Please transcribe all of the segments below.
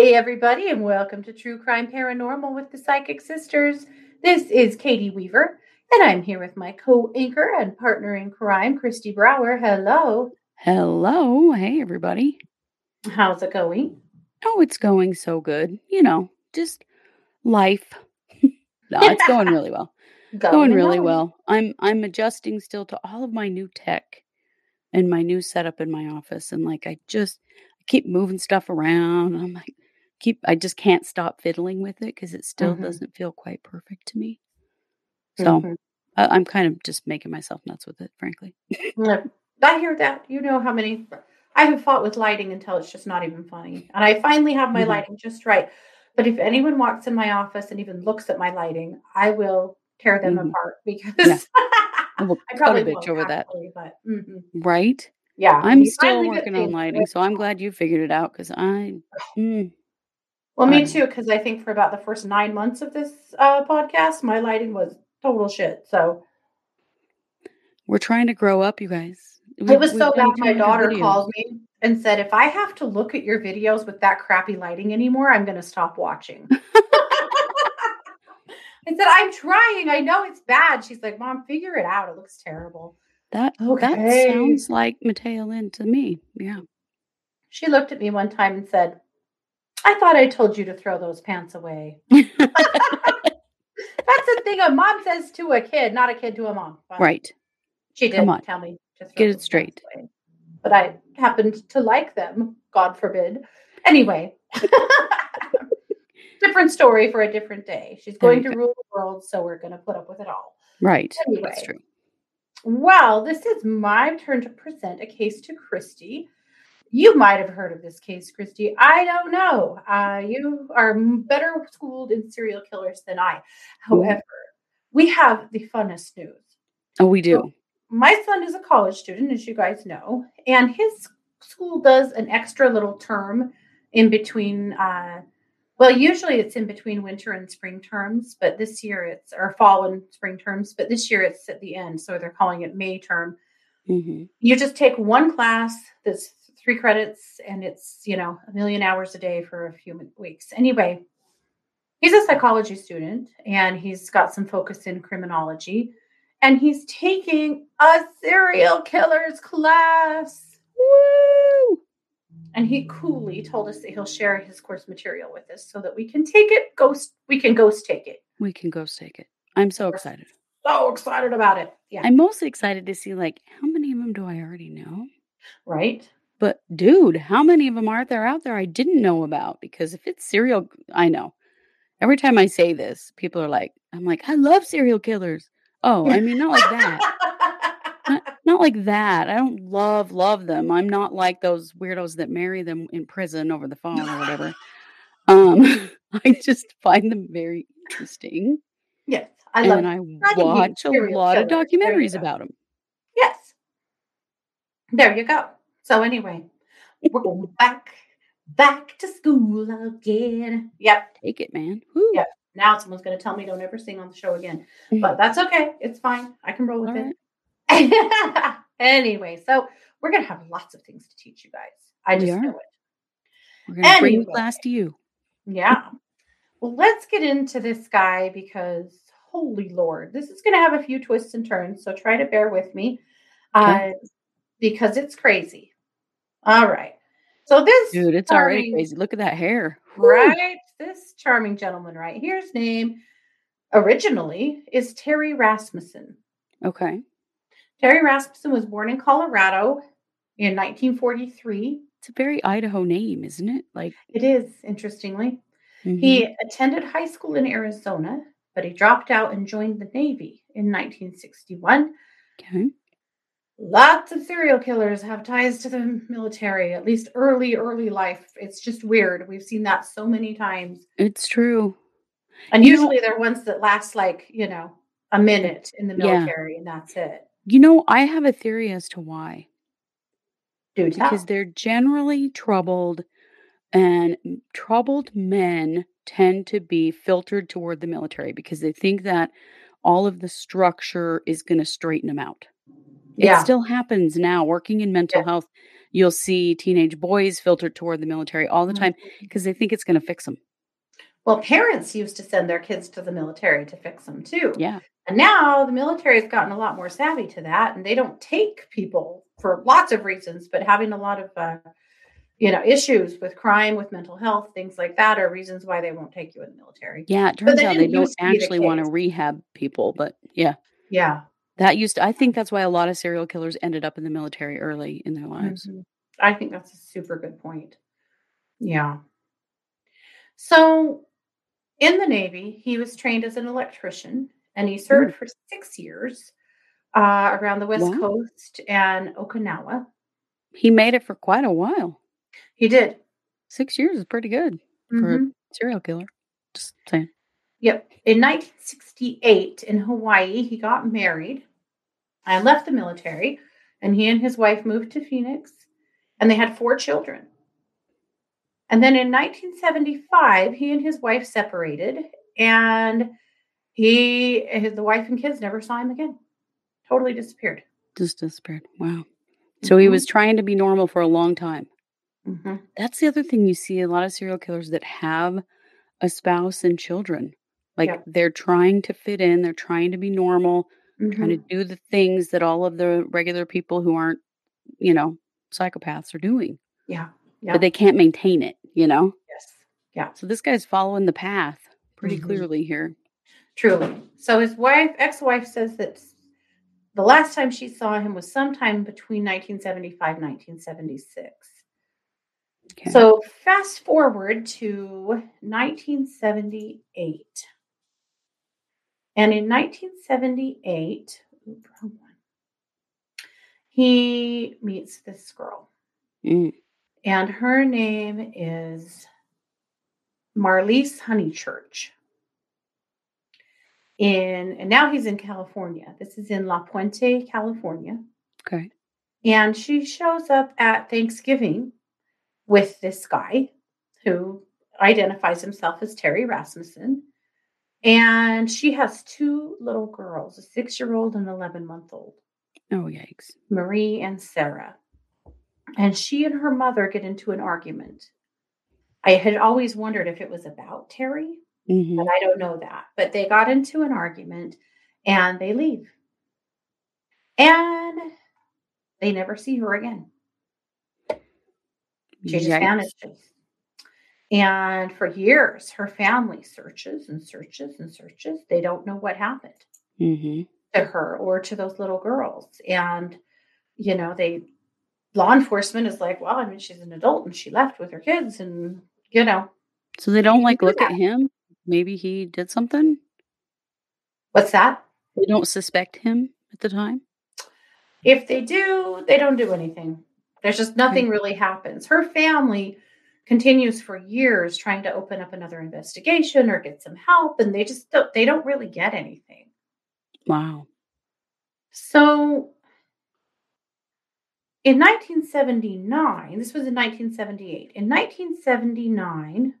Hey, everybody, and welcome to True Crime Paranormal with the Psychic Sisters. This is Katie Weaver, and I'm here with my co anchor and partner in crime, Kristi Brower. Hello. Hello. Hey, everybody. How's it going? Oh, it's going so good. You know, just life. no, it's going really well. Going, Going really going. well. I'm I'm adjusting still to all of my new tech and my new setup in my office and like I just I keep moving stuff around. I'm like keep I just can't stop fiddling with it because it still Mhm. doesn't feel quite perfect to me. So Mhm. I, I'm kind of just making myself nuts with it, frankly. I hear that. You know how many I have fought with lighting until it's just not even funny. And I finally have my Mhm. lighting just right. But if anyone walks in my office and even looks at my lighting, I will tear them Mhm. apart because I will I cut a probably bitch over that. actually, but mhm. Right? yeah, I'm still working on lighting, so I'm glad you figured it out because I, mm, Well, me too, because I think for about the first nine months of this uh, podcast, my lighting was total shit. So We're trying to grow up, you guys. it We've was so bad. My daughter called me and said, "If I have to look at your videos with that crappy lighting anymore, I'm going to stop watching." I said, "I'm trying. I know it's bad." She's like, "Mom, figure it out. It looks terrible." That that Okay. sounds like Mateo Lynn to me. Yeah. She looked at me one time and said, "I thought I told you to throw those pants away." That's the thing a mom says to a kid, not a kid to a mom. But right. She Come did on. tell me to Get it straight. But I happened to like them, God forbid. Anyway, different story for a different day. She's going to go. rule the world, so we're going to put up with it all. Right. That's Anyway. true. Well, this is my turn to present a case to Kristi. You might have heard of this case, Kristi. I don't know. Uh, you are better schooled in serial killers than I. However, we have the funnest news. Oh, we do. my son is a college student, as you guys know, and his school does an extra little term in between. Uh, well, usually it's in between winter and spring terms, but this year it's or fall and spring terms, but this year it's at the end, so they're calling it May term. hmm You just take one class that's three credits, and it's you know a million hours a day for a few weeks. Anyway, he's a psychology student, and he's got some focus in criminology and he's taking a serial killer's class. Woo! And he coolly told us that he'll share his course material with us so that we can take it, ghost, we can ghost take it. We can ghost take it. I'm so excited. So excited about it. Yeah. I'm mostly excited to see like how many of them do I already know? right? But dude, how many of them are there out there I didn't know about? Because if it's serial, I know. Every time I say this, people are like, I'm like, I love serial killers. Oh, I mean, not like that. not, not like that. I don't love love them. I'm not like those weirdos that marry them in prison over the phone or whatever. Um, I just find them very interesting, yes, I love and. I I watch a lot of killers. You documentaries about them. Yes. There you go. So anyway, we're going back, back to school again. Yep. Take it, man. Woo. Yeah. Now someone's going to tell me don't ever sing on the show again. Mhm. But that's okay. It's fine. I can roll with All it. right. anyway, so we're going to have lots of things to teach you guys. I We just are. know it. We're gonna bring the Anyway. class to you. Yeah. Well, let's get into this guy because holy lord, this is going to have a few twists and turns. So try to bear with me Okay. uh, because it's crazy. All right. So this Dude, it's already crazy. Look at that hair. Right? This charming gentleman right here's name originally is Terry Rasmussen. Okay. Terry Rasmussen was born in Colorado in 1943. It's a very Idaho name, isn't it? Like It is, interestingly. mhm. He attended high school in Arizona, but he dropped out and joined the Navy in 1961. okay. Lots of serial killers have ties to the military, at least early, early life. It's just weird. We've seen that so many times. It's true. And You know- usually they're ones that last like, you know, a minute in the Yeah. military and that's it. You know, I have a theory as to why. Do. Because they're generally troubled, and troubled men tend to be filtered toward the military because they think that all of the structure is going to straighten them out. Yeah. It still happens now. Working in mental Yeah. health, you'll see teenage boys filtered toward the military all the time because they think it's going to fix them. Well, parents used to send their kids to the military to fix them too. Yeah. And now the military has gotten a lot more savvy to that, and they don't take people for lots of reasons, but having a lot of, uh, you know, issues with crime, with mental health, things like that are reasons why they won't take you in the military. Yeah. It turns out they don't the actually want to rehab people, but yeah. Yeah. That used to, I think that's why a lot of serial killers ended up in the military early in their lives. Mhm. I think that's a super good point. Yeah. So in the Navy, he was trained as an electrician and he served for six years uh, around the West Wow. Coast and Okinawa. He made it for quite a while. He did. Six years is pretty good for Mhm. a serial killer. Just saying. Yep. In 1968 in Hawaii, he got married and left the military. And he and his wife moved to Phoenix and they had four children. And then in 1975, he and his wife separated and he, his, the wife and kids never saw him again. Totally disappeared. Just disappeared. Wow. So he Mhm. was trying to be normal for a long time. Mhm. That's the other thing you see a lot of serial killers that have a spouse and children. Like Yeah. they're trying to fit in, they're trying to be normal, trying to Mhm. do the things that all of the regular people who aren't, you know, psychopaths are doing. Yeah. Yeah. But they can't maintain it, you know? yes. Yeah. So this guy's following the path pretty Mhm. clearly here. Truly. So his wife, ex-wife says that the last time she saw him was sometime between 1975 and 1976. Okay. So fast forward to 1978. And in 1978, oop, wrong one, he meets this girl. Mm, And her name is Marlyse Honeychurch. In and now he's in California. This is in La Puente, California. okay. And she shows up at Thanksgiving with this guy who identifies himself as Terry Rasmussen. And she has two little girls, a six year old and 11 month old, Oh, yikes. Marie and Sarah. And she and her mother get into an argument. I had always wondered if it was about Terry, hmm but I don't know that. But they got into an argument and they leave. And they never see her again. She just vanishes. And for years, her family searches and searches and searches. They don't know what happened hmm to her or to those little girls. And, you know, they, law enforcement is like, well, I mean, she's an adult and she left with her kids. And, you know, So they don't like do look at him. Maybe he did something. what's that? They don't suspect him at the time. If they do, they don't do anything. There's just nothing really happens. Her family continues for years trying to open up another investigation or get some help, and they just don't, they don't really get anything. Wow. So in 1979, this was in 1978. In 1979,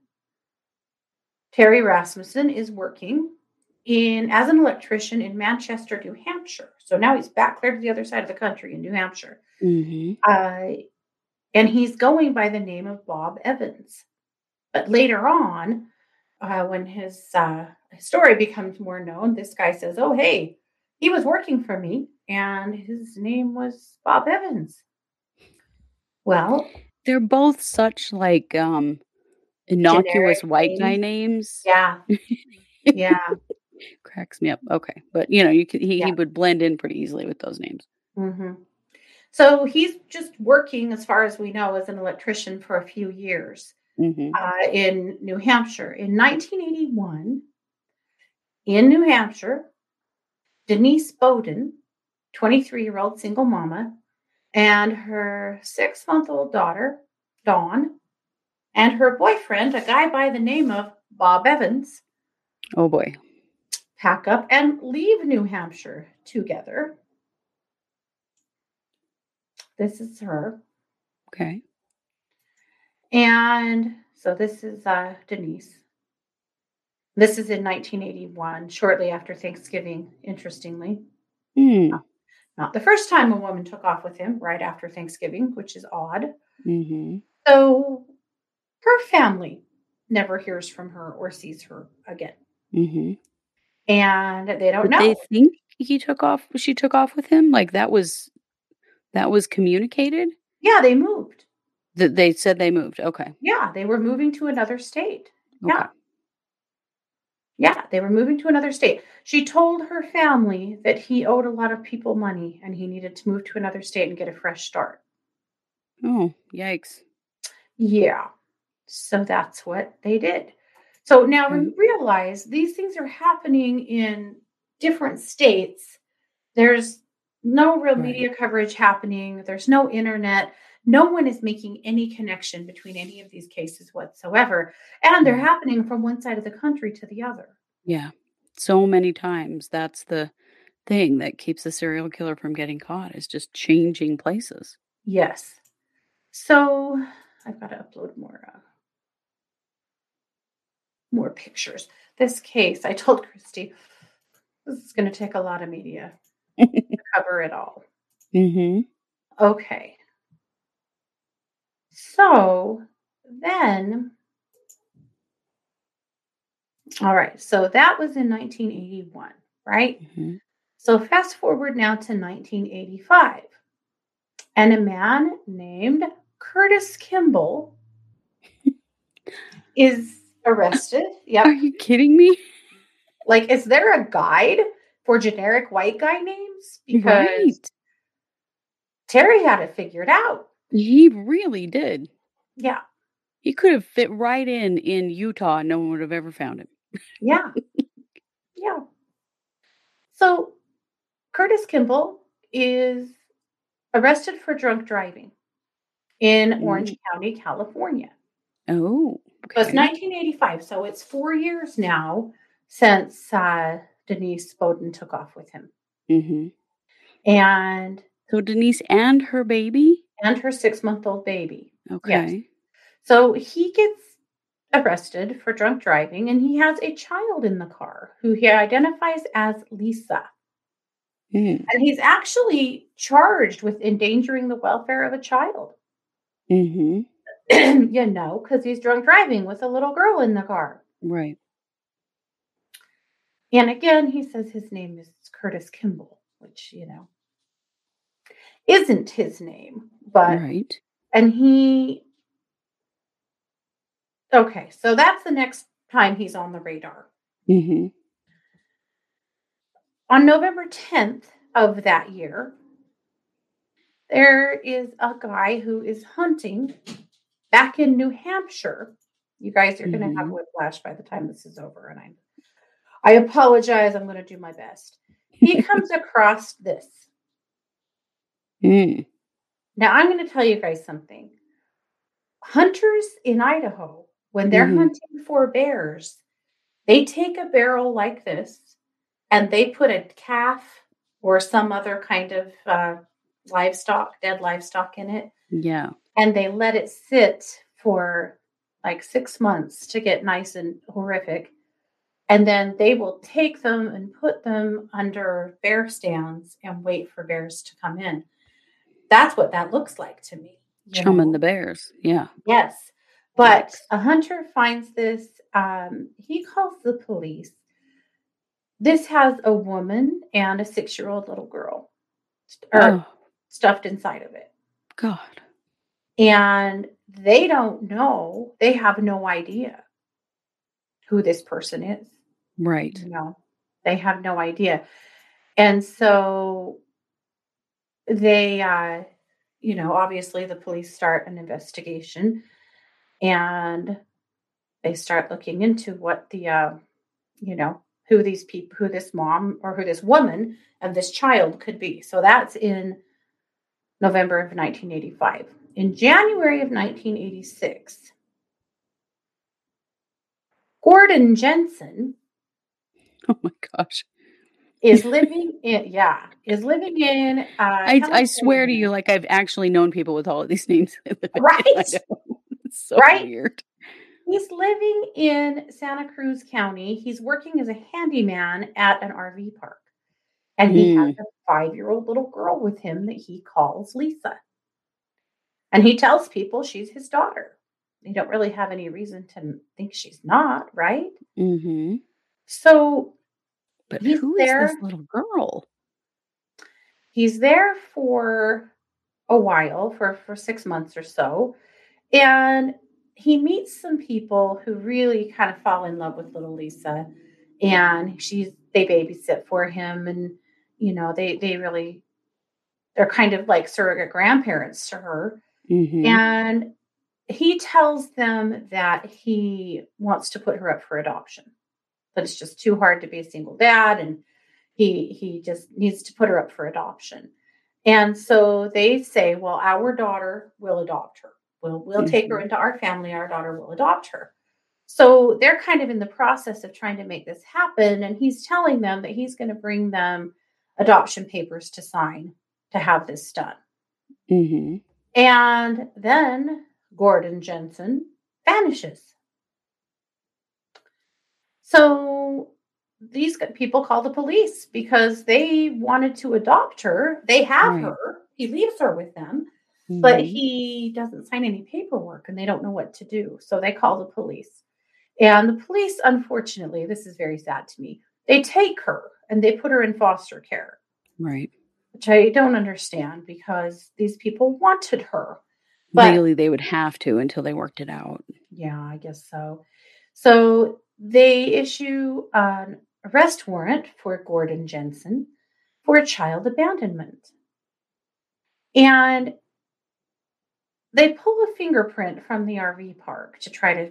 Terry Rasmussen is working in as an electrician in Manchester, New Hampshire. So now he's back clear to the other side of the country in New Hampshire. hmm Uh, and he's going by the name of Bob Evans. But later on, uh, when his, uh, story becomes more known, this guy says, Oh, hey, he was working for me, and his name was Bob Evans. Well, They're both such like um innocuous white guy names. names. yeah. Yeah. Cracks me up. Okay. But you know, you could he, Yeah. he would blend in pretty easily with those names. hmm So he's just working, as far as we know, as an electrician for a few years. hmm uh, in New Hampshire. In 1981, in New Hampshire, Denise Bowden, 23 year old single mama, and her six month old daughter, Dawn, and her boyfriend, a guy by the name of Bob Evans, Oh boy. pack up and leave New Hampshire together. This is her. Okay. And so this is uh, Denise. This is in 1981, shortly after Thanksgiving, interestingly. Hmm. Not the first time a woman took off with him right after Thanksgiving, which is odd. hmm So her family never hears from her or sees her again. hmm And they don't But know. they think he took off. She took off with him. Like that was that was communicated. yeah, they moved. That they said they moved. Okay. Yeah, they were moving to another state. Okay. Yeah. Yeah, they were moving to another state. She told her family that he owed a lot of people money and he needed to move to another state and get a fresh start. Oh, yikes. Yeah. So that's what they did. So now we Mhm. realize these things are happening in different states. There's no real Right. media coverage happening, there's no internet. No one is making any connection between any of these cases whatsoever. And they're Right. happening from one side of the country to the other. Yeah. So many times that's the thing that keeps the serial killer from getting caught is just changing places. Yes. So I've got to upload more uh, more pictures. This case, I told Kristi, this is going to take a lot of media cover it all. hmm Okay. So then, all right. So that was in 1981, right? hmm So fast forward now to 1985. And a man named Curtis Kimball is arrested. Yep. Are you kidding me? Like, is there a guide for generic white guy names? Because Right. Terry had it figured out. He really did. Yeah. He could have fit right in in Utah and no one would have ever found him. Yeah. yeah. So Curtis Kimball is arrested for drunk driving in Orange County, California. Oh. So it's okay. 1985. So it's four years now since uh, Denise Bowden took off with him. hmm And So Denise and her baby? and her six month old baby. Okay. So he gets arrested for drunk driving and he has a child in the car who he identifies as Lisa. Mm. And he's actually charged with endangering the welfare of a child. hmm you know, because he's drunk driving with a little girl in the car. Right. And again, he says his name is Curtis Kimball, which, you know, isn't his name. But, right. and he, okay, so that's the next time he's on the radar. hmm On November 10th of that year, there is a guy who is hunting back in New Hampshire. You guys are going to have whiplash by the time this is over, and I, I apologize. I'm going to do my best. He comes across this. Mm. Now, I'm going to tell you guys something. Hunters in Idaho, when they're Mhm. hunting for bears, they take a barrel like this and they put a calf or some other kind of uh, livestock, dead livestock in it, Yeah. and they let it sit for like six months to get nice and horrific. And then they will take them and put them under bear stands and wait for bears to come in. That's what that looks like to me. Chumming know? the bears. Yeah. Yes. But a hunter finds this. Um, he calls the police. This has a woman and a six year old little girl or Oh, stuffed inside of it. God. And they don't know, they have no idea who this person is. Right. You know, they have no idea. And so they, uh, you know, obviously the police start an investigation and they start looking into what the, uh, you know, who these people, who this mom or who this woman and this child could be. So that's in November of 1985. In January of 1986, Gordon Jensen Oh my gosh. is living in yeah is living in uh I, I swear to you, like I've actually known people with all of these names. Right? So Right? weird. he's living in santa cruz county he's working as a handyman at an rv park And he has Mm. a five year old little girl with him that he calls Lisa. And he tells people she's his daughter. They don't really have any reason to think she's not, right? hmm So But He's who is there. this little girl? he's there for a while, for, for six months or so. And he meets some people who really kind of fall in love with little Lisa. And she's they babysit for him and you know, they they really they're kind of like surrogate grandparents to her. hmm And he tells them that he wants to put her up for adoption. But it's just too hard to be a single dad and he he just needs to put her up for adoption. And so they say, well, our daughter will adopt her. We'll we'll take her Mhm. into our family. Our daughter will adopt her. So they're kind of in the process of trying to make this happen. And he's telling them that he's going to bring them adoption papers to sign to have this done. hmm And then Gordon Jensen vanishes. So these people call the police because they wanted to adopt her. They have Right. her. He leaves her with them, but Mhm. he doesn't sign any paperwork and they don't know what to do. So they call the police. And the police, unfortunately, this is very sad to me, they take her and they put her in foster care right. which I don't understand because these people wanted her. But Legally, they would have to until they worked it out. yeah, I guess so. So they issue an arrest warrant for Gordon Jensen for child abandonment. And they pull a fingerprint from the RV park to try to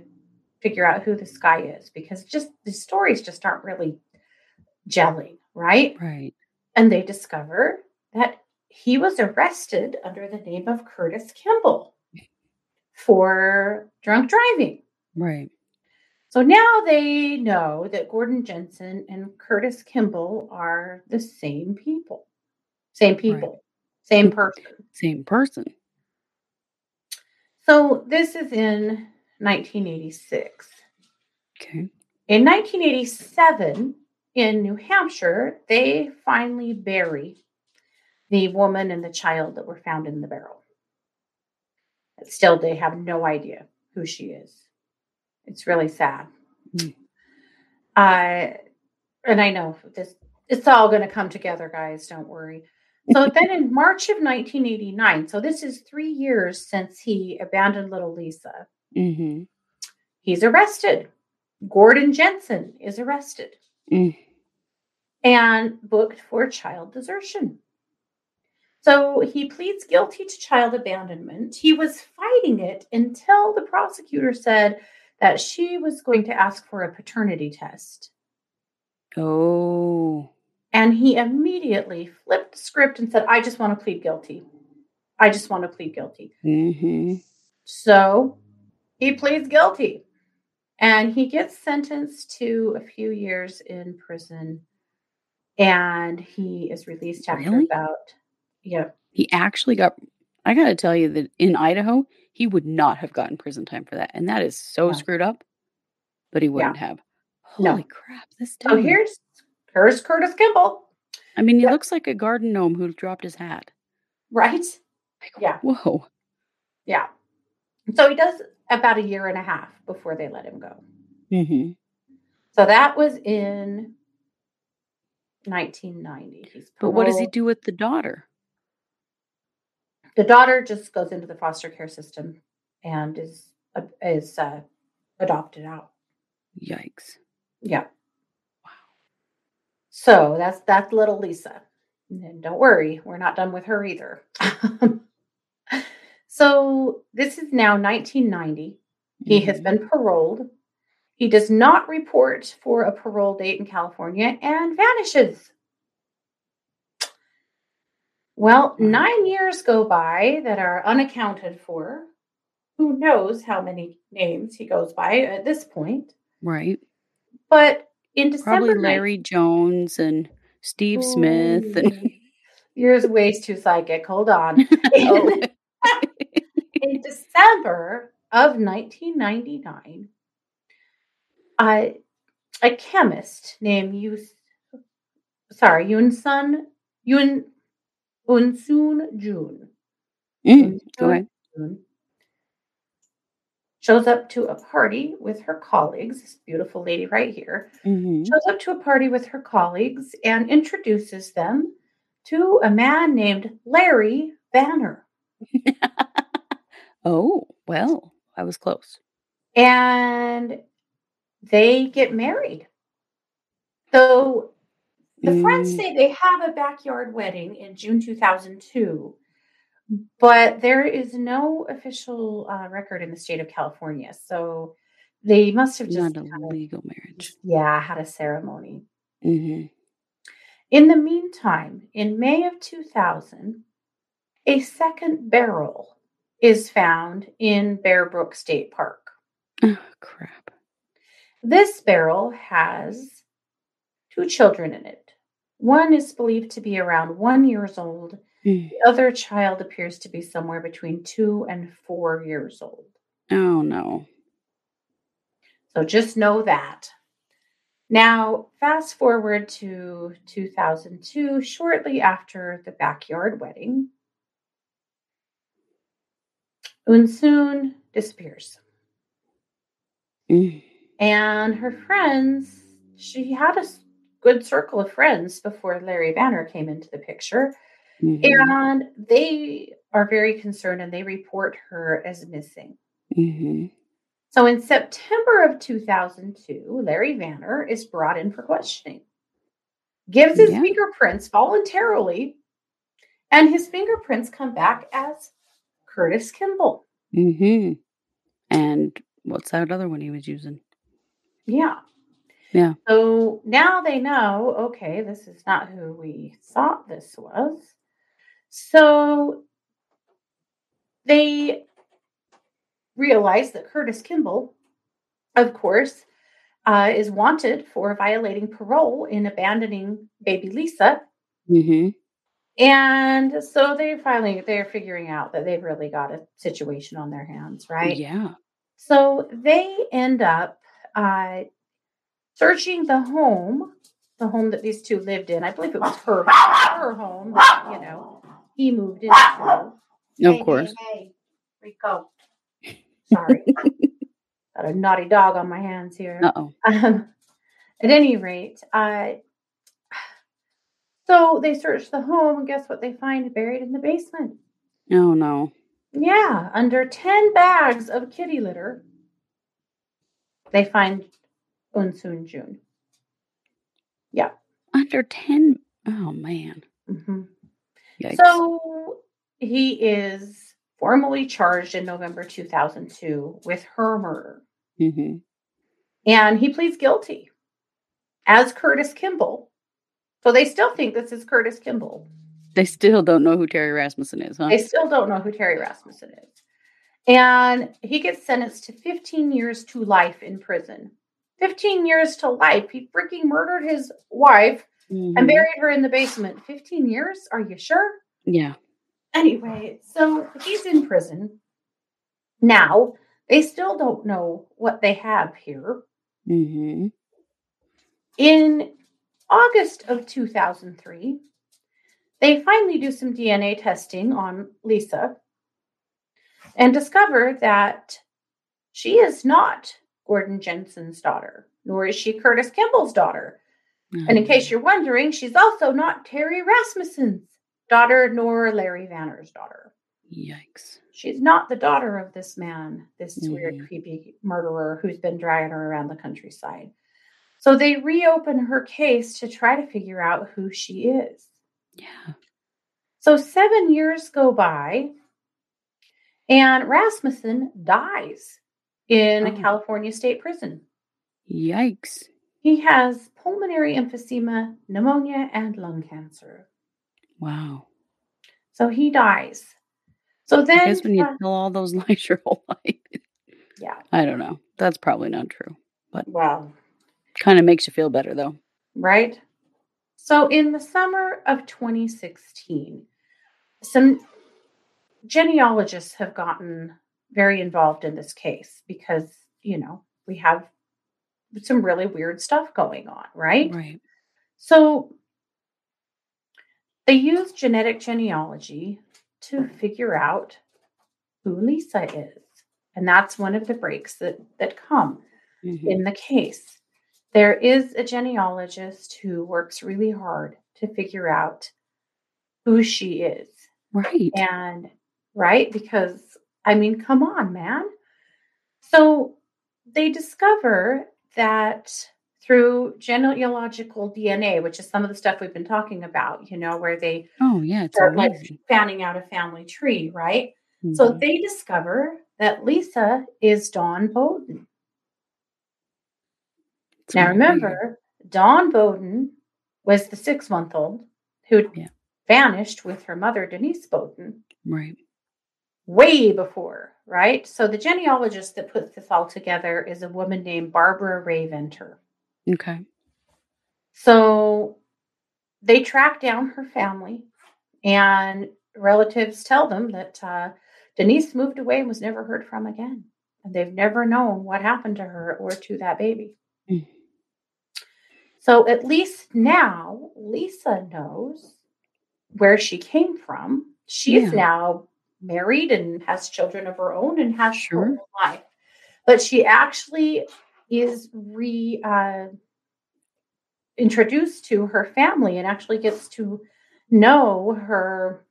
figure out who this guy is because just the stories just aren't really gelling, right? Right. and they discover that he was arrested under the name of Curtis Kimball for drunk driving. Right. So now they know that Gordon Jensen and Curtis Kimball are the same people. Same people, same person. Same person. So this is in 1986. Okay. In 1987, in New Hampshire, they finally bury the woman and the child that were found in the barrel. Still, they have no idea who she is. It's really sad. Mm. Uh, and I know this, it's all going to come together, guys. Don't worry. So then in March of 1989, so this is three years since he abandoned little Lisa, hmm he's arrested. Gordon Jensen is arrested Mm. and booked for child desertion. So he pleads guilty to child abandonment. He was fighting it until the prosecutor said that she was going to ask for a paternity test. Oh. And he immediately flipped the script and said, I just want to plead guilty. I just want to plead guilty. Mm-hmm. So he pleads guilty and he gets sentenced to a few years in prison and he is released after Really? about yeah He actually got. I got to tell you that in Idaho, he would not have gotten prison time for that, and that is so Yeah. screwed up. But he wouldn't have. No. Holy crap! This so dude. here's here's curtis kimball I mean, he Yep. looks like a garden gnome who dropped his hat. right Like, Yeah. Whoa. yeah so he does about a year and a half before they let him go hmm so that was in 1990 But what does he do with the daughter? The daughter just goes into the foster care system and is uh, is uh, adopted out Yikes. Yeah. Wow. So that's that's little Lisa. And don't worry, we're not done with her either. so this is now 1990. He has Mhm. been paroled. He does not report for a parole date in California and vanishes. Well, nine years go by that are unaccounted for. Who knows how many names he goes by at this point? right. But in December, Probably Larry Jones and Steve Smith and Yours way too psychic. Hold on. Oh. In December of 1999, a, a chemist named Yus- sorry, Yoon Sun, Yoon, Eunsoon Jun. Mm. Jun shows up to a party with her colleagues. This beautiful lady right here hmm shows up to a party with her colleagues and introduces them to a man named Larry Vanner. oh, well, I was close. And they get married. So the friends Mm, say they have a backyard wedding in June 2002, but there is no official uh, record in the state of California. So they must have just not a legal marriage. yeah, had a ceremony. hmm In the meantime, in May of 2000, a second barrel is found in Bear Brook State Park. Oh, crap. This barrel has two children in it. One is believed to be around one years old. Mm. The other child appears to be somewhere between two and four years old. Oh, no. So just know that. Now, fast forward to 2002, shortly after the backyard wedding, Eunsoon disappears. Mm. And her friends, she had a good circle of friends before Larry Vanner came into the picture. hmm And they are very concerned and they report her as missing. hmm So in September of 2002, Larry Vanner is brought in for questioning, gives his Yeah. fingerprints voluntarily, and his fingerprints come back as Curtis Kimball. hmm And what's that other one he was using? Yeah. Yeah. So now they know, okay, this is not who we thought this was. So they realize that Curtis Kimball, of course, uh, is wanted for violating parole in abandoning baby Lisa. hmm And so they're finally they're figuring out that they've really got a situation on their hands, right? Yeah. So they end up uh, searching the home, the home that these two lived in. I believe it was her her home that you know he moved into. Of Hey, hey, course. hey, Rico. Sorry, got a naughty dog on my hands here. Uh oh. Um, at any rate, uh, so they search the home, and guess what they find buried in the basement? Oh no. Yeah, under 10 bags of kitty litter, they find Eunsoon Jun. Yeah. Under 10. Oh man. mhm. So he is formally charged in November 2002 with her murder. hmm And he pleads guilty as Curtis Kimball. So they still think this is Curtis Kimball. They still don't know who Terry Rasmussen is, huh? They still don't know who Terry Rasmussen is. And he gets sentenced to 15 years to life in prison. 15 years to life. He freaking murdered his wife and Mhm. buried her in the basement. 15 years? Are you sure? Yeah. Anyway, so he's in prison. Now, they still don't know what they have here. hmm In August of 2003, they finally do some DNA testing on Lisa and discover that she is not Gordon Jensen's daughter, nor is she Curtis Kimball's daughter. And in case you're wondering, she's also not Terry Rasmussen's daughter, nor Larry Vanner's daughter. Yikes. She's not the daughter of this man, this weird, Mhm. creepy murderer who's been dragging her around the countryside. So they reopen her case to try to figure out who she is. Yeah. So seven years go by, and Rasmussen dies in a Oh. California state prison. Yikes. He has pulmonary emphysema, pneumonia, and lung cancer. Wow. So he dies. So then, I guess when you uh, tell all those lies your whole life. yeah, I don't know. That's probably not true. But well, Kind of makes you feel better though. right? So in the summer of 2016, some genealogists have gotten very involved in this case because, you know, we have some really weird stuff going on, right? Right. So they use genetic genealogy to figure out who Lisa is. And that's one of the breaks that, that come Mhm. in the case. There is a genealogist who works really hard to figure out who she is. Right. And right, because I mean, come on, man. So they discover that through genealogical DNA, which is some of the stuff we've been talking about, you know, where they Oh, yeah. It's start like fanning out a family tree, right? So Mhm. they discover that Lisa is Dawn Bowden. It's Now remember, Dawn Bowden was the six month old who Yeah. vanished with her mother, Denise Bowden, Right. Way before, right? So the genealogist that puts this all together is a woman named Barbara Rae-Venter. Okay. So they track down her family, and relatives tell them that uh, Denise moved away and was never heard from again. And they've never known what happened to her or to that baby. Mm. So at least now Lisa knows where she came from. She's Yeah. now married and has children of her own and has her own life. But she actually is re uh, introduced to her family and actually gets to know her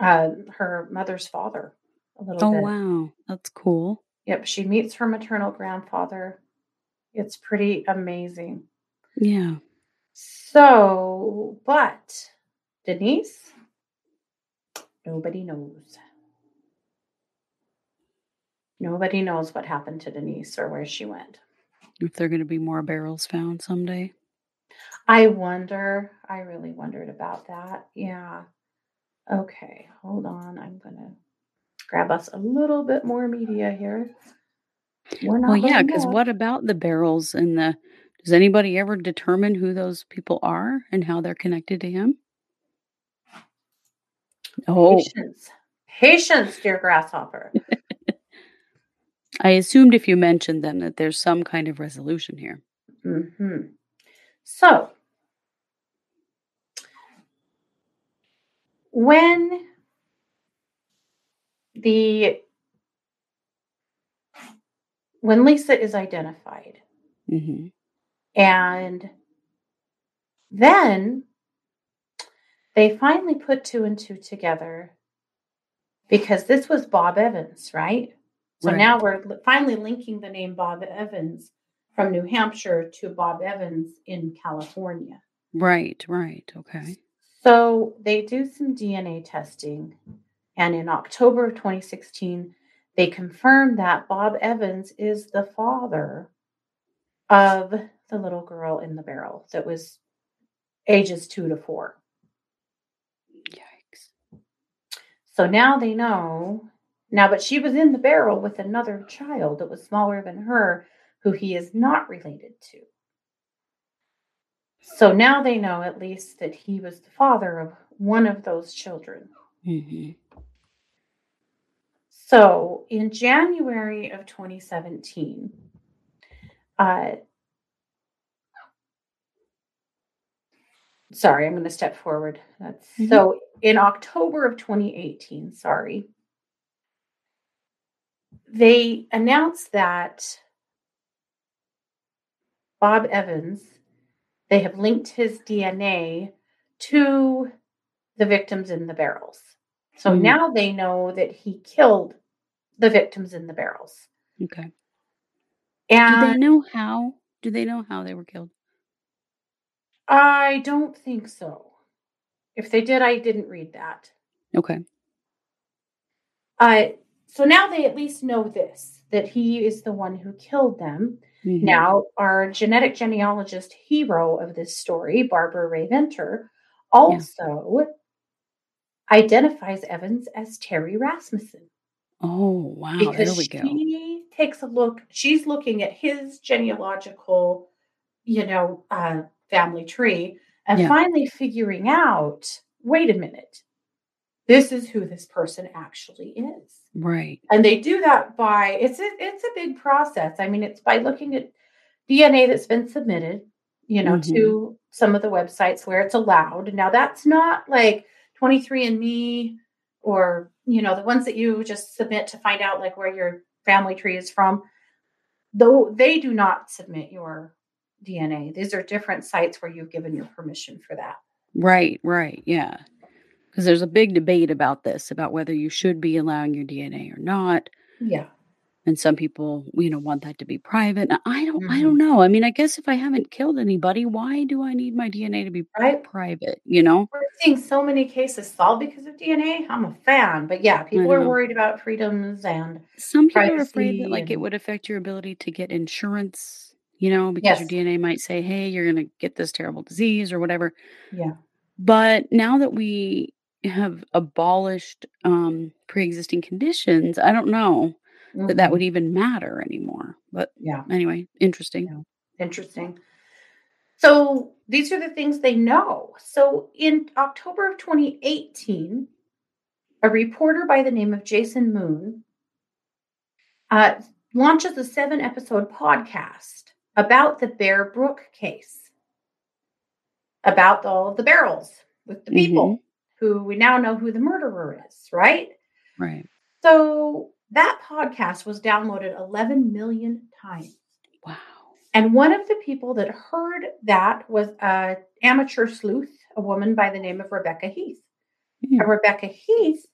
uh, her mother's father a little bit Oh, bit. wow. That's cool. Yep, she meets her maternal grandfather. It's pretty amazing. Yeah. So, but Denise, nobody knows. Nobody knows what happened to Denise or where she went. If there are going to be more barrels found someday. I wonder. I really wondered about that. Yeah. Okay, hold on. I'm going to grab us a little bit more media here. We're not Well, yeah, because what about the barrels and the. Does anybody ever determine who those people are and how they're connected to him? Oh, Patience. Patience, dear grasshopper. I assumed if you mentioned them that there's some kind of resolution here. hmm So, when the when Lisa is identified, hmm and then they finally put two and two together because this was Bob Evans, right? So Right. now we're finally linking the name Bob Evans from New Hampshire to Bob Evans in California. Right, right. Okay. So they do some DNA testing, and in October of 2016, they confirmed that Bob Evans is the father of the little girl in the barrel that was ages two to four. Yikes. So now they know. Now, but she was in the barrel with another child that was smaller than her, who he is not related to. So now they know at least that he was the father of one of those children. hmm So in January of 2017, uh, sorry, I'm going to step forward. That's Mhm. so in October of 2018, sorry, they announced that Bob Evans, they have linked his DNA to the victims in the barrels. So Mhm. now they know that he killed the victims in the barrels. Okay. Do they know how? Do they know how they were killed? I don't think so. If they did, I didn't read that. Okay. Uh, so now they at least know this that he is the one who killed them. Mhm. Now, our genetic genealogist hero of this story, Barbara Rae-Venter, also identifies Evans as Terry Rasmussen Oh, wow. There because we go. she takes a look. She's looking at his genealogical, you know, uh, family tree, and Yeah. finally figuring out. Wait a minute, this is who this person actually is. Right. and they do that by it's a it's a big process i mean it's by looking at dna that's been submitted you know, Mhm. to some of the websites where it's allowed. Now, that's not like 23andMe or, you know, the ones that you just submit to find out like where your family tree is from. Though they do not submit your DNA. These are different sites where you've given your permission for that. Right, right, yeah. Because there's a big debate about this, about whether you should be allowing your DNA or not. Yeah. And some people, you know, want that to be private. Now, I don't, I Mhm. don't know. I mean, I guess if I haven't killed anybody, why do I need my DNA to be Right? private? You know? We're seeing so many cases solved because of DNA. I'm a fan. But yeah, people are worried about freedoms and Some people are afraid that like it would affect your ability to get insurance, you know, because your DNA might say, "Hey, you're going to get this terrible disease or whatever." yeah. But now that we have abolished um pre-existing conditions, I don't know that that Mhm. would even matter anymore. But Yeah. anyway, interesting. Yeah. Interesting. So these are the things they know. So in October of 2018, a reporter by the name of Jason Moon uh, launches a seven episode podcast about the Bear Brook case, about all of the barrels with the people who we now know who the murderer is, right? Right. So that podcast was downloaded 11 million times. Wow. And one of the people that heard that was a amateur sleuth, a woman by the name of Rebecca Heath. Hmm. And Rebecca Heath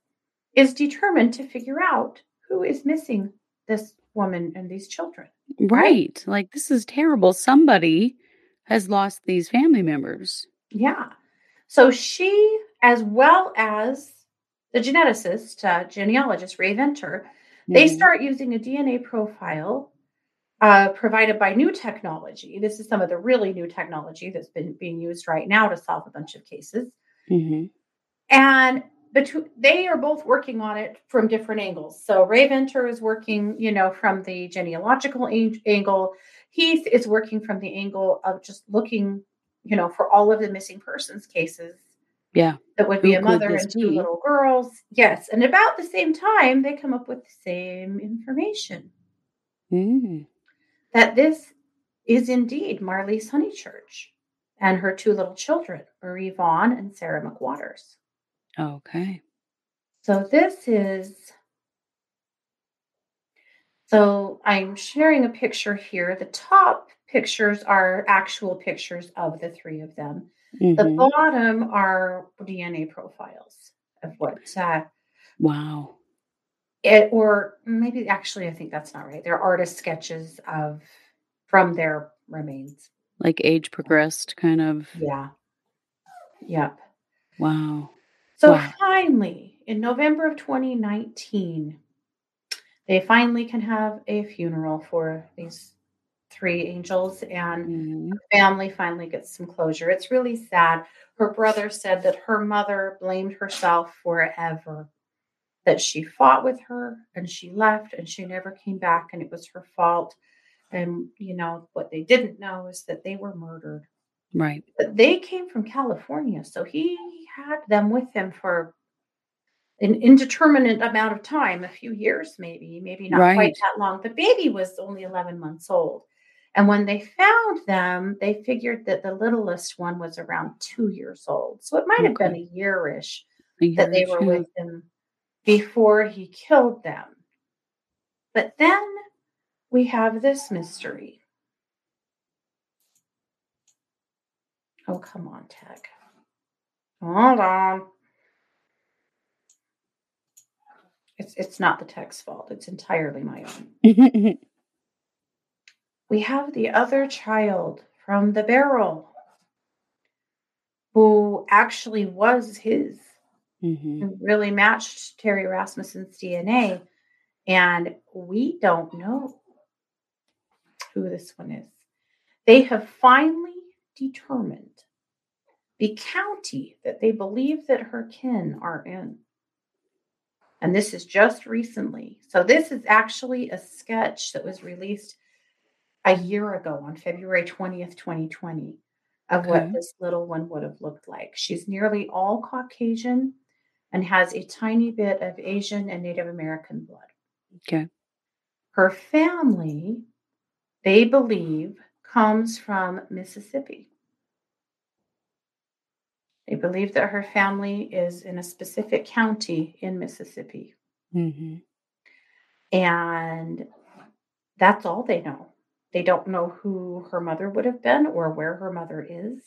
is determined to figure out who is missing this woman and these children. Right. Like this is terrible. Somebody has lost these family members. Yeah. So she, as well as the geneticist, uh, genealogist Rae-Venter, they Mhm. start using a DNA profile uh, provided by new technology. This is some of the really new technology that's been being used right now to solve a bunch of cases. Mhm. And between they are both working on it from different angles. So Rae-Venter is working, you know, from the genealogical ang- angle. Heath is working from the angle of just looking, you know, for all of the missing persons cases. Yeah. That would be Who a mother and two be? little girls. Yes. And about the same time, they come up with the same information Mm. that this is indeed Marlyse Honeychurch and her two little children, Marie Vaughn and Sarah McWaters. Okay. So this is so I'm sharing a picture here. The top pictures are actual pictures of the three of them. The Mhm. bottom are DNA profiles of what uh, Wow. it or maybe actually I think that's not right. They're artist sketches of from their remains. Like age progressed kind of. Yeah. Yep. Wow. So Wow. finally, in November of 2019, they finally can have a funeral for these three angels, and Mhm. the family finally gets some closure. It's really sad. Her brother said that her mother blamed herself forever, that she fought with her and she left and she never came back, and it was her fault. And, you know, what they didn't know is that they were murdered Right. but they came from California, so he had them with him for an indeterminate amount of time, a few years maybe, maybe not quite that long. The baby was only 11 months old. And when they found them, they figured that the littlest one was around two years old. So it might have been a yearish A that they were with him before he killed them. But then we have this mystery. Oh, come on, Tech. Hold on. It's it's not the tech's fault. It's entirely my own. We have the other child from the barrel who actually was his. Mhm. who really matched Terry Rasmussen's DNA. And we don't know who this one is. They have finally determined the county that they believe that her kin are in. And this is just recently. So, this is actually a sketch that was released a year ago on February 20th, 2020, of what this little one would have looked like. She's nearly all Caucasian and has a tiny bit of Asian and Native American blood. Okay. Her family, they believe, comes from Mississippi. They believe that her family is in a specific county in Mississippi. hmm And that's all they know. They don't know who her mother would have been or where her mother is.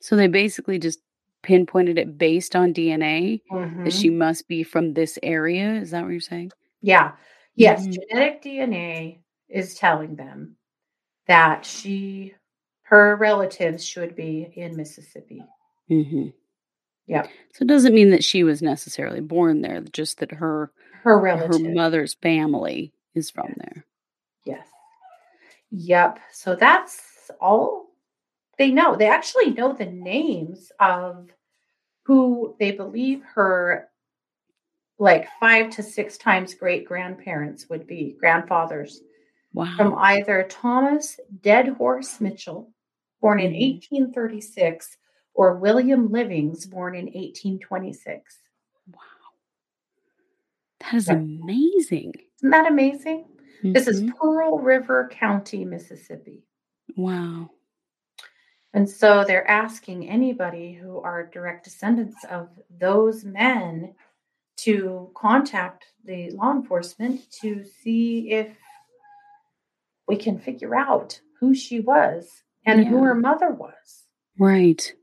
So they basically just pinpointed it based on DNA that Mhm. she must be from this area. Is that what you're saying? Yeah. Yes, Mhm. genetic DNA is telling them that she her relatives should be in Mississippi. hmm Yep. So it doesn't mean that she was necessarily born there, just that her Her her mother's family is from there. Yes. Yep. So that's all they know. They actually know the names of who they believe her like five to six times great grandparents would be, grandfathers, from either Thomas Dead Horse Mitchell, born in Mhm. 1836, or William Livings, born in 1826. Wow. That is Yeah. amazing. Isn't that amazing? This is Mhm. Pearl River County, Mississippi. Wow. And so they're asking anybody who are direct descendants of those men to contact the law enforcement to see if we can figure out who she was and who her mother was. Right.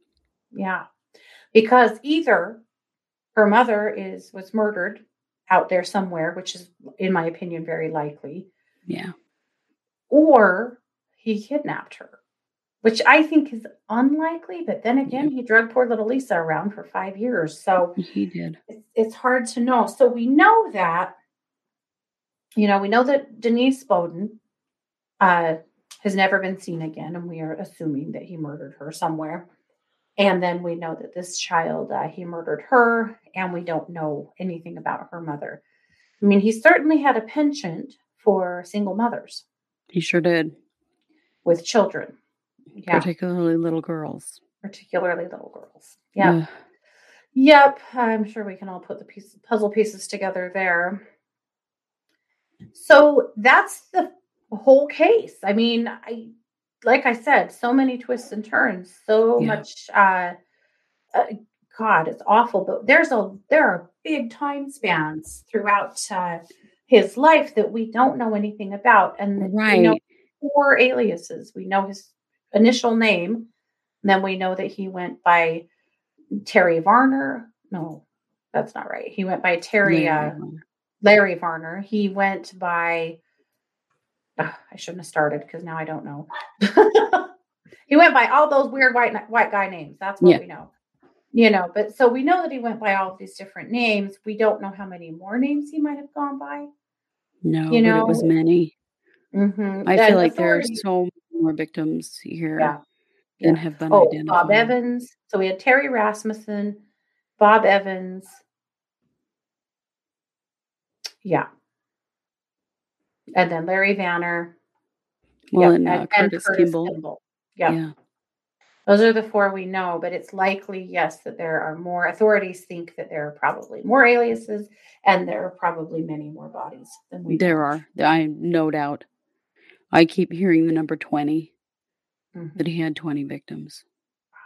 Yeah. Because either her mother is was murdered out there somewhere, which is in my opinion very likely, Yeah. or he kidnapped her, which I think is unlikely. But then again, he drugged poor little Lisa around for five years. So He did. it's, it's hard to know. So we know that, you know, we know that Denise Beaudin uh, has never been seen again, and we are assuming that he murdered her somewhere. And then we know that this child, uh, he murdered her, and we don't know anything about her mother. I mean, he certainly had a penchant for single mothers He sure did. with children. Yeah, Particularly little girls. particularly little girls. Yeah. Yep, I'm sure we can all put the piece, puzzle pieces together there. So that's the whole case. I mean, I like I said, so many twists and turns, so Yeah. much. Uh, uh, God, it's awful. But there's a there are big time spans throughout uh, his life that we don't know anything about, and we know Right. four aliases. We know his initial name, and then we know that he went by Terry Varner. No, that's not right. He went by Terry Larry uh, Larry Varner. He went by. Ugh, I shouldn't have started because now I don't know. he went by all those weird white white guy names. That's what Yeah. we know. You know, but so we know that he went by all these different names. We don't know how many more names he might have gone by. No, You but it was know, many. hmm I feel like there are so many more victims here yeah. than have been Oh, Bob. Evans. So we had Terry Rasmussen, Bob Evans. Yeah, and then Larry Vanner. Well, Yep, and uh, and, Curtis Curtis Kimball. Kimball. Yep. Yeah. Those are the four we know, but it's likely, yes, that there are more. Authorities think that there are probably more aliases and there are probably many more bodies than we There know. are. I no doubt. I keep hearing the number 20, Mhm. that he had 20 victims. Wow.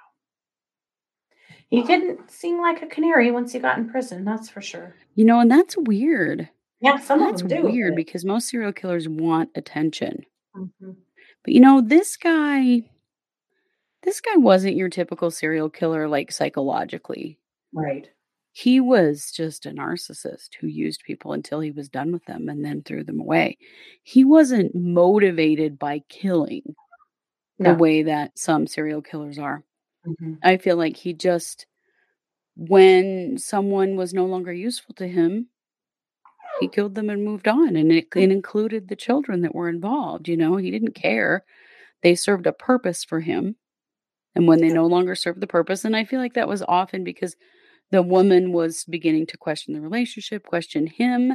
He didn't seem like a canary once he got in prison, that's for sure. You know, and that's weird. Yeah, some of That's them do. weird because most serial killers want attention. Mhm. But you know, this guy this guy wasn't your typical serial killer like psychologically. Right. He was just a narcissist who used people until he was done with them and then threw them away. He wasn't motivated by killing the way that some serial killers are. Mhm. I feel like he just when someone was no longer useful to him, he killed them and moved on and it, mm. it included the children that were involved, you know, he didn't care. They served a purpose for him. And when they no longer served the purpose, and I feel like that was often because the woman was beginning to question the relationship, question him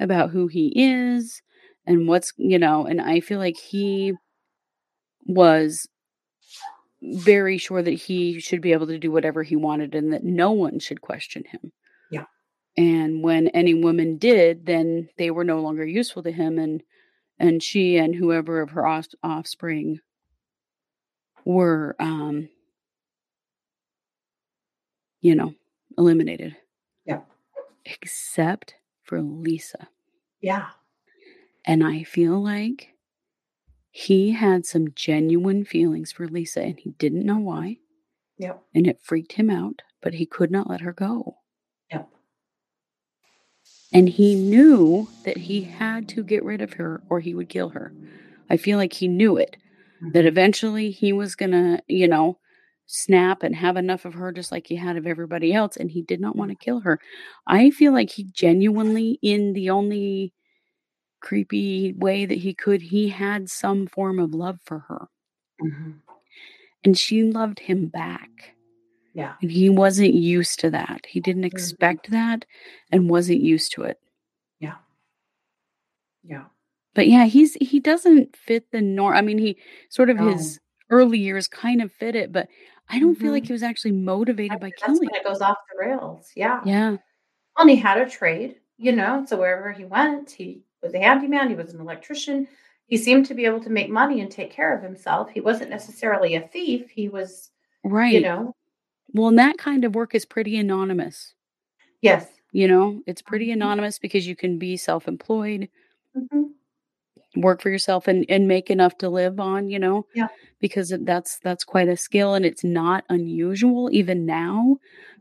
about who he is and what's, you know, and I feel like he was very sure that he should be able to do whatever he wanted and that no one should question him. And when any woman did, then they were no longer useful to him and and she and whoever of her off- offspring were um you know eliminated Yeah. except for lisa Yeah. and i feel like he had some genuine feelings for lisa and he didn't know why Yep. and it freaked him out but he could not let her go Yep. And he knew that he had to get rid of her or he would kill her i feel like he knew it that eventually he was gonna, you know, snap and have enough of her just like he had of everybody else, and he did not want to kill her. I feel like he genuinely, in the only creepy way that he could, he had some form of love for her, Mhm. and she loved him back. Yeah. And he wasn't used to that. He didn't expect that and wasn't used to it. Yeah. Yeah. But yeah, he's he doesn't fit the norm. I mean, he sort of No. his early years kind of fit it, but I don't feel like Mhm. he was actually motivated by That's killing. when it goes off the rails. Yeah. Yeah. Well, and he had a trade, you know, so wherever he went, he was a handyman, he was an electrician. He seemed to be able to make money and take care of himself. He wasn't necessarily a thief. He was, Right. you know, Well, and that kind of work is pretty anonymous. yes. You know, it's pretty Mhm. anonymous because you can be self-employed, Mhm. work for yourself and and make enough to live on, you know? Yeah. Because that's that's quite a skill and it's not unusual even now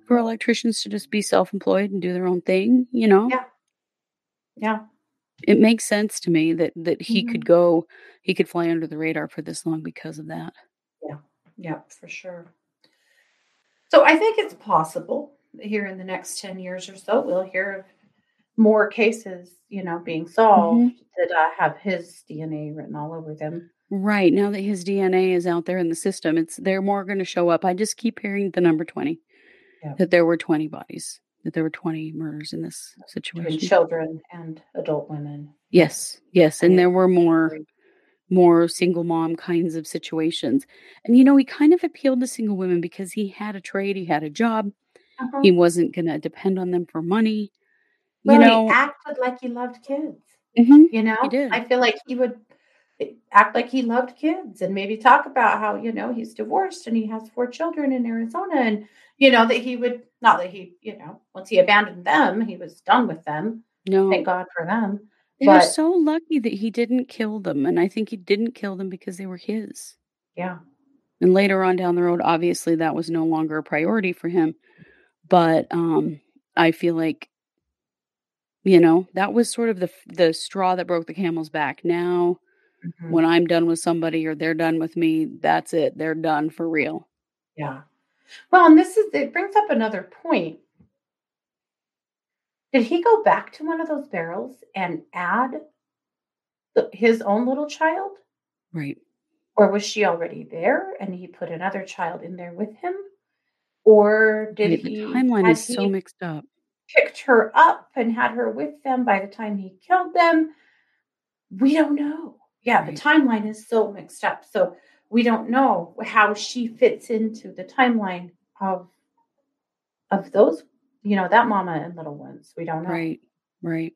for electricians to just be self-employed and do their own thing, you know? Yeah. Yeah. It makes sense to me that that he could Mhm. go he could fly under the radar for this long because of that. Yeah. Yeah, for sure. So I think it's possible here in the next 10 years or so, we'll hear of more cases, you know, being solved that uh, have his DNA written all over them. Right. Now that his DNA is out there in the system, it's they're more going to show up. I just keep hearing the number 20. Yeah. That there were 20 bodies, that there were 20 murders in this between situation. children and adult women. Yes. Yes, and Yeah. there were more more single mom kinds of situations. And you know, he kind of appealed to single women because he had a trade, he had a job. Uh-huh. He wasn't going to depend on them for money. well, you know, he acted like he loved kids. Mhm. You know. I feel like he would eh, act like he loved kids and maybe talk about how, you know, he's divorced and he has four children in Arizona and, you know, that he would, not that he, you know, once he abandoned them, he was done with them. no. Thank God for them. They were But- so lucky that he didn't kill them. And I think he didn't kill them because they were his. Yeah. And later on down the road, obviously that was no longer a priority for him. But um, I feel like, you know, that was sort of the the straw that broke the camel's back. Now, Mhm. when I'm done with somebody or they're done with me, that's it. They're done for real. Yeah. Well, and this is, it brings up another point. Did he go back to one of those barrels and add the, his own little child? Right. Or was she already there and he put another child in there with him? Or did Right, he the timeline is so mixed up. picked her up and had her with them by the time he killed them? We don't know. Yeah, the timeline is so mixed up. So we don't know how she fits into the timeline of of those, you know, that mama and little ones. We don't know. Right. Right.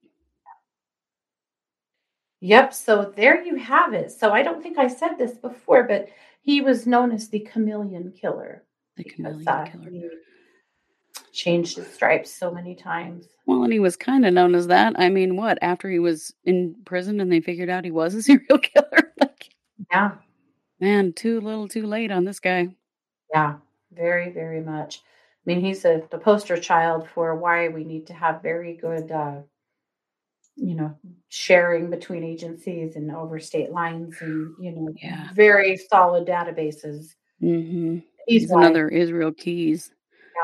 Yep. So there you have it. So I don't think I said this before, but he was known as the chameleon killer. The because, chameleon uh, killer. changed his stripes so many times. Well, and he was kind of known as that. I mean, what? After he was in prison and they figured out he was a serial killer? like, Yeah. man, too little, too late on this guy. Yeah. Very, very much. I mean, he's a the poster child for why we need to have very good uh you know, sharing between agencies and over state lines and, you know, Yeah. very solid databases. hmm He's He's another Israel Keyes.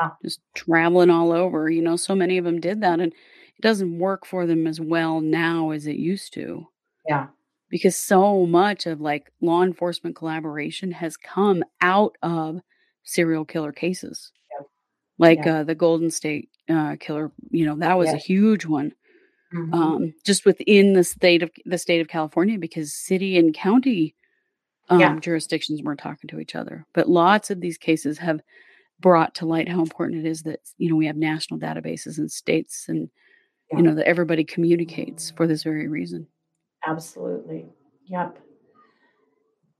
Yeah. Just traveling all over. You know, so many of them did that, and it doesn't work for them as well now as it used to. Yeah. Because so much of like law enforcement collaboration has come out of serial killer cases. Yeah. Like Yeah. uh, the Golden State uh, killer, you know, that was a huge one. Mhm. um, just within the state of the state of California because city and county um, Yeah. jurisdictions weren't talking to each other. But lots of these cases have brought to light how important it is that you know we have national databases and states and Yeah. you know that everybody communicates for this very reason. Absolutely. Yep.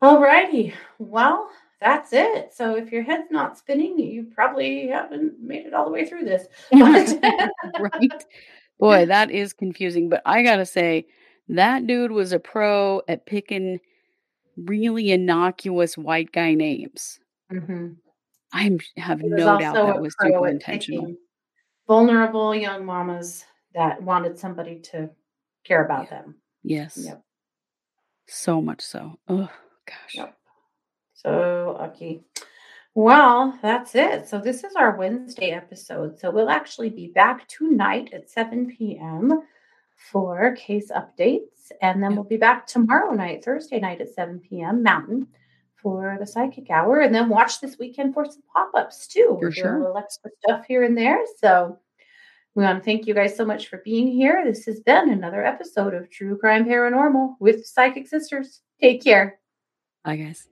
All righty. Well, that's it. So if your head's not spinning, you probably haven't made it all the way through this. right. Boy, that is confusing. But I got to say, that dude was a pro at picking really innocuous white guy names. Mm-hmm. I have no doubt that was super intentional. Vulnerable young mamas that wanted somebody to care about yeah. them. Yes. Yep. So much so. Oh gosh. Yep. So lucky. Well, that's it. So this is our Wednesday episode. So we'll actually be back tonight at 7 p.m. for case updates. And then we'll be back tomorrow night, Thursday night at 7 p.m. Mountain for the psychic hour. And then watch this weekend for some pop-ups too. For sure. a little extra stuff here and there. So we want to thank you guys so much for being here. This has been another episode of True Crime Paranormal with Psychic Sisters. Take care. Bye, guys.